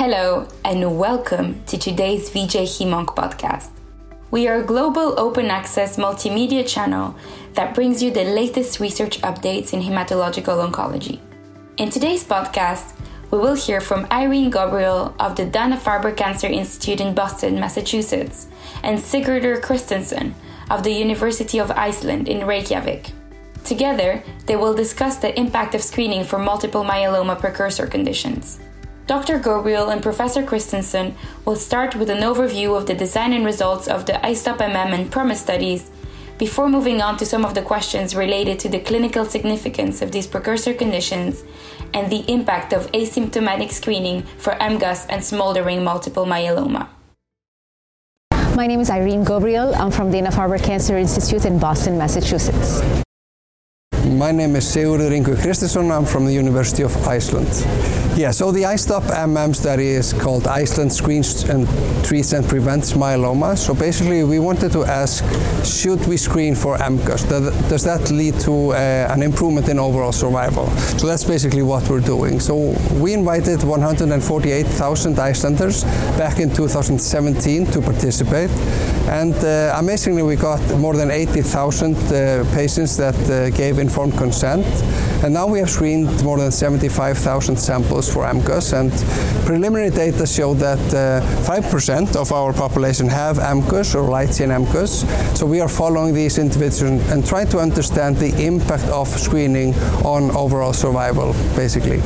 Hello, and welcome to today's VJ Hemonc podcast. We are a global open access multimedia channel that brings you the latest research updates in hematological oncology. In today's podcast, we will hear from Irene Ghobrial of the Dana Farber Cancer Institute in Boston, Massachusetts, and Sigurdur Kristinsson of the University of Iceland in Reykjavik. Together, they will discuss the impact of screening for multiple myeloma precursor conditions. Dr. Ghobrial and Professor Kristinsson will start with an overview of the design and results of the iSTOP-MM and PROMISE studies before moving on to some of the questions related to the clinical significance of these precursor conditions and the impact of asymptomatic screening for MGUS and smoldering multiple myeloma. My name is Irene Ghobrial. I'm from Dana-Farber Cancer Institute in Boston, Massachusetts. My name is Sigurður Yngvi Kristinsson. I'm from the University of Iceland. Yeah, so the iSTOP-MM study is called Iceland Screens and Treats and Prevents Myeloma. So basically we wanted to ask, should we screen for MGUS? Does that lead to uh, an improvement in overall survival? So that's basically what we're doing. So we invited 148,000 Icelanders back in 2017 to participate. And uh, amazingly, we got more than 80,000 uh, patients that uh, gave informed consent. And now we have screened more than 75,000 samples for MGUS, and preliminary data show that 5% uh, of our population have MGUS or light chain MGUS. So we are following these individuals and trying to understand the impact of screening on overall survival, basically.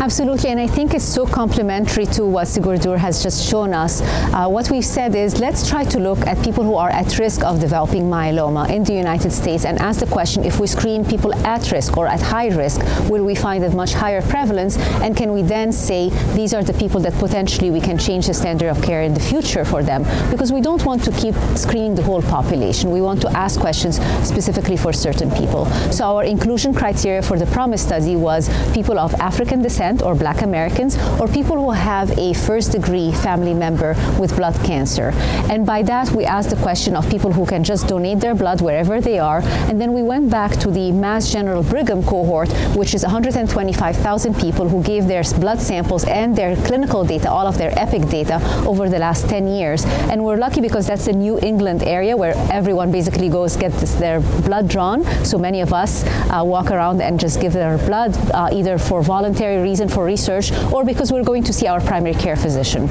Absolutely, and I think it's so complementary to what Sigurdur has just shown us. Uh, what we've said is let's try to look at people who are at risk of developing myeloma in the United States and ask the question if we screen people at risk or at high risk, will we find a much higher prevalence? And can we then say these are the people that potentially we can change the standard of care in the future for them? Because we don't want to keep screening the whole population. We want to ask questions specifically for certain people. So our inclusion criteria for the PROMISE study was people of African descent or black Americans or people who have a first degree family member with blood cancer. And by that, we asked the question of people who can just donate their blood wherever they are. And then we went back to the Mass General Brigham cohort, which is 125,000 people who gave their blood samples and their clinical data, all of their EPIC data, over the last 10 years. And we're lucky because that's the New England area where everyone basically goes get their blood drawn. So many of us uh, walk around and just give their blood uh, either for voluntary reasons for research or because we're going to see our primary care physician.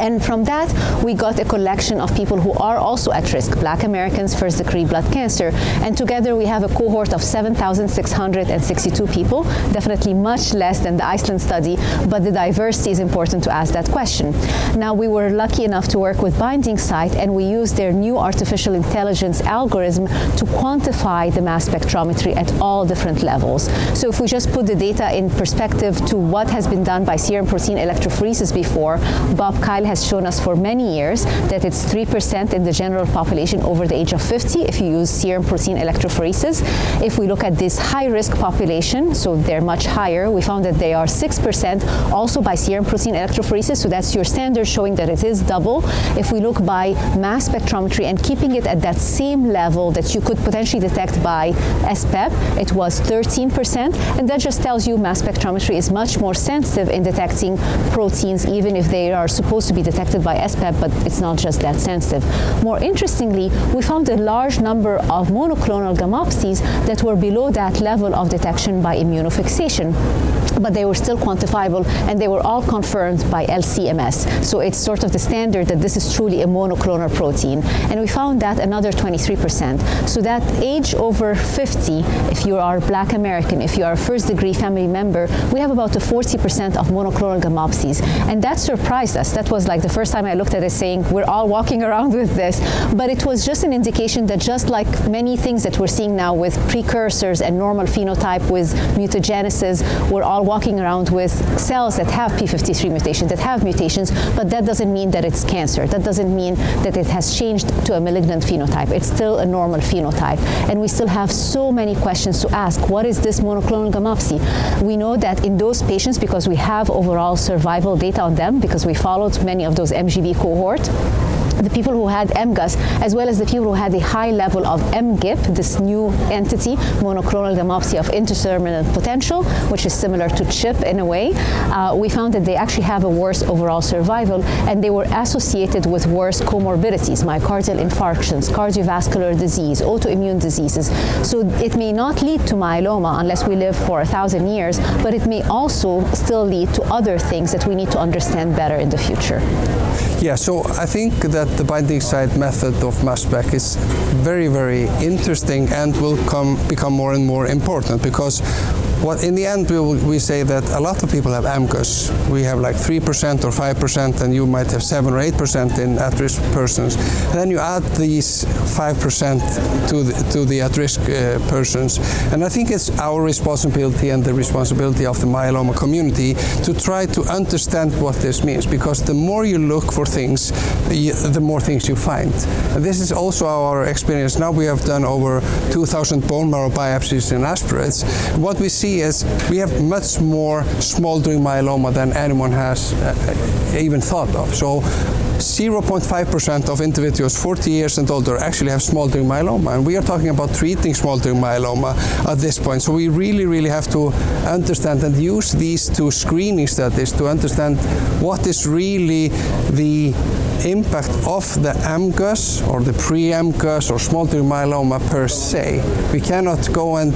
And from that, we got a collection of people who are also at risk, black Americans, first degree blood cancer. And together we have a cohort of 7,662 people, definitely much less than the Iceland study, but the diversity is important to ask that question. Now, we were lucky enough to work with Binding Site, and we used their new artificial intelligence algorithm to quantify the mass spectrometry at all different levels. So if we just put the data in perspective to what has been done by serum protein electrophoresis before, Bob Kyle has shown us for many years that it's 3% in the general population over the age of 50 if you use serum protein electrophoresis. If we look at this high risk population, so they're much higher, we found that they are 6% also by serum protein electrophoresis, so that's your standard showing that it is double. If we look by mass spectrometry and keeping it at that same level that you could potentially detect by SPEP, it was 13%, and that just tells you mass spectrometry is much more sensitive in detecting proteins even if they are supposed to be detected by SPEP, but it's not just that sensitive. More interestingly, we found a large number of monoclonal gammopathies that were below that level of detection by immunofixation but they were still quantifiable and they were all confirmed by LCMS. So it's sort of the standard that this is truly a monoclonal protein. And we found that another 23%. So that age over 50, if you are black American, if you are a first degree family member, we have about a 40% of monoclonal gammopathies. And that surprised us. That was like the first time I looked at it saying, we're all walking around with this. But it was just an indication that just like many things that we're seeing now with precursors and normal phenotype with mutagenesis, we're all walking around with cells that have p53 mutations, that have mutations, but that doesn't mean that it's cancer. That doesn't mean that it has changed to a malignant phenotype. It's still a normal phenotype. And we still have so many questions to ask. What is this monoclonal gammopathy? We know that in those patients, because we have overall survival data on them, because we followed many of those MGUS cohorts, the people who had MGUS, as well as the people who had a high level of MGIP, this new entity, monoclonal gammopathy of indeterminate potential, which is similar to CHIP in a way, uh, we found that they actually have a worse overall survival and they were associated with worse comorbidities, myocardial infarctions, cardiovascular disease, autoimmune diseases. So it may not lead to myeloma unless we live for a thousand years, but it may also still lead to other things that we need to understand better in the future. Yeah, so I think that the binding site method of mass spec is very, very interesting and will come become more and more important because what in the end we, will, we say that a lot of people have MGUS. We have like 3% or 5% and you might have 7 or 8% in at-risk persons. And then you add these 5% to the, to the at-risk uh, persons. And I think it's our responsibility and the responsibility of the myeloma community to try to understand what this means because the more you look for things, the more things you find. And this is also our experience. Now we have done over 2,000 bone marrow biopsies in aspirates. What we see see is we have much more smoldering myeloma than anyone has uh, even thought of. So 0.5% of individuals 40 years and older actually have smoldering myeloma. And we are talking about treating smoldering myeloma at this point. So we really, really have to understand and use these two screening studies to understand what is really the impact of the MGUS or the pre-MGUS or smoldering myeloma per se. We cannot go and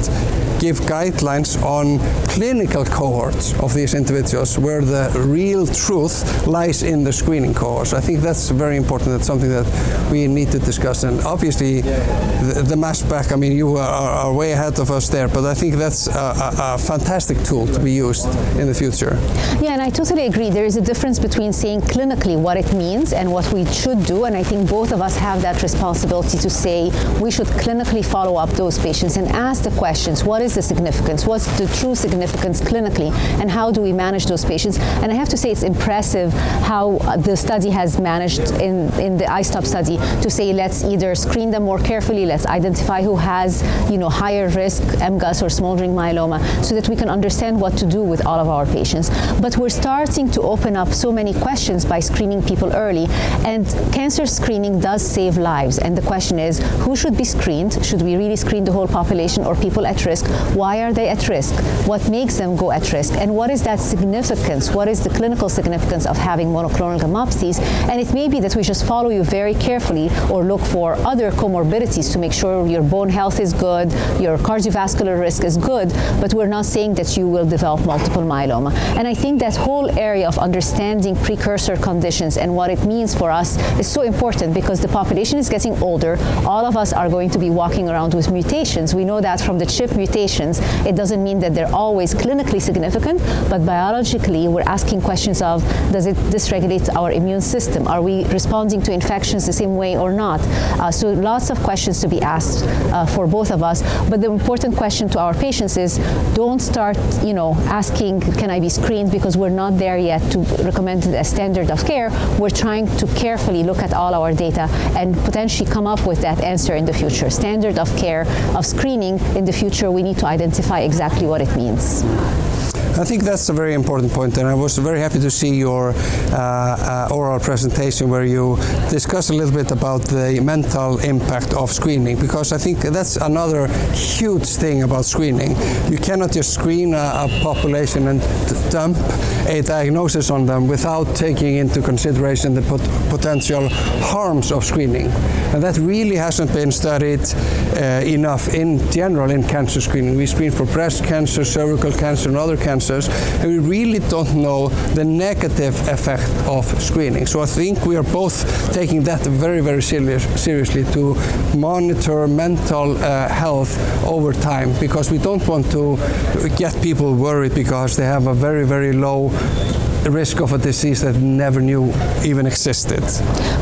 give guidelines on clinical cohorts of these individuals where the real truth lies in the screening cohorts. I think that's very important. That's something that we need to discuss. And obviously, the, the mass spec, I mean, you are, are, way ahead of us there, but I think that's a, a, a fantastic tool to be used in the future. Yeah, and I totally agree. There is a difference between saying clinically what it means and what we should do. And I think both of us have that responsibility to say we should clinically follow up those patients and ask the questions what is the significance? What's the true significance clinically? And how do we manage those patients? And I have to say it's impressive how uh, the study has managed in, in the iStop study to say let's either screen them more carefully, let's identify who has you know, higher risk MGUS or smoldering myeloma so that we can understand what to do with all of our patients. But we're starting to open up so many questions by screening people early. And cancer screening does save lives. And the question is, who should be screened? Should we really screen the whole population or people at risk? Why are they at risk? What makes them go at risk? And what is that significance? What is the clinical significance of having monoclonal gammopathies? And it may be that we just follow you very carefully or look for other comorbidities to make sure your bone health is good, your cardiovascular risk is good, but we're not saying that you will develop multiple myeloma. And I think that whole area of understanding precursor conditions and what it means for us is so important because the population is getting older. All of us are going to be walking around with mutations. We know that from the CHIP mutation it doesn't mean that they're always clinically significant, but biologically, we're asking questions of does it dysregulate our immune system? Are we responding to infections the same way or not? Uh, so lots of questions to be asked uh, for both of us. But the important question to our patients is don't start, you know, asking, can I be screened? Because we're not there yet to recommend as standard of care. We're trying to carefully look at all our data and potentially come up with that answer in the future. Standard of care of screening in the future, we need to identify exactly what it means. I think that's a very important point, and I was very happy to see your uh, uh, oral presentation where you discuss a little bit about the mental impact of screening, because I think that's another huge thing about screening. You cannot just screen a, a population and dump a diagnosis on them without taking into consideration the pot potential harms of screening. And that really hasn't been studied uh, enough in general in cancer screening. We screen for breast cancer, cervical cancer, and other cancers cancers, and we really don't know the negative effect of screening. So I think we are both taking that very, very serious, seriously to monitor mental uh, health over time because we don't want to get people worried because they have a very, very low risk of a disease that never knew even existed.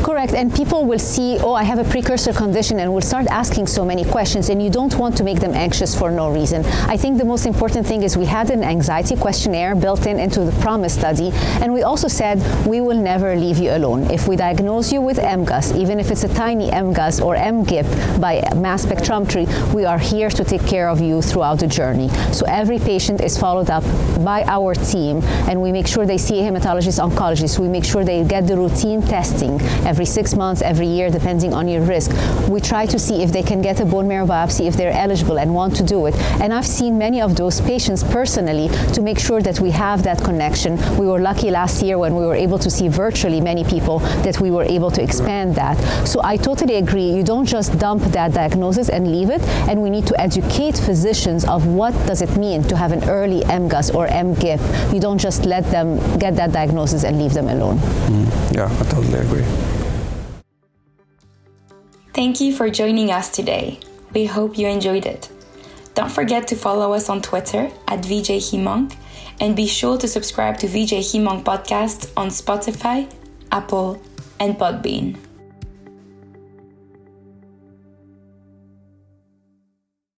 Correct, and people will see, oh, I have a precursor condition, and will start asking so many questions, and you don't want to make them anxious for no reason. I think the most important thing is we had an anxiety questionnaire built in into the PROMISE study. And we also said we will never leave you alone. If we diagnose you with MGUS, even if it's a tiny MGUS or MGIP by mass spectrometry, we are here to take care of you throughout the journey. So every patient is followed up by our team, and we make sure they see a hematologist oncologist. We make sure they get the routine testing every six months, every year, depending on your risk. We try to see if they can get a bone marrow biopsy if they're eligible and want to do it. And I've seen many of those patients personally to make sure that we have that connection. We were lucky last year when we were able to see virtually many people that we were able to expand that. So I totally agree. You don't just dump that diagnosis and leave it, and we need to educate physicians of what does it mean to have an early MGUS or MGIP. You don't just let them get that diagnosis and leave them alone. Mm, yeah, I totally agree. Thank you for joining us today. We hope you enjoyed it. Don't forget to follow us on Twitter at VJ Hemonc and be sure to subscribe to VJ Hemonc podcast on Spotify, Apple, and Podbean.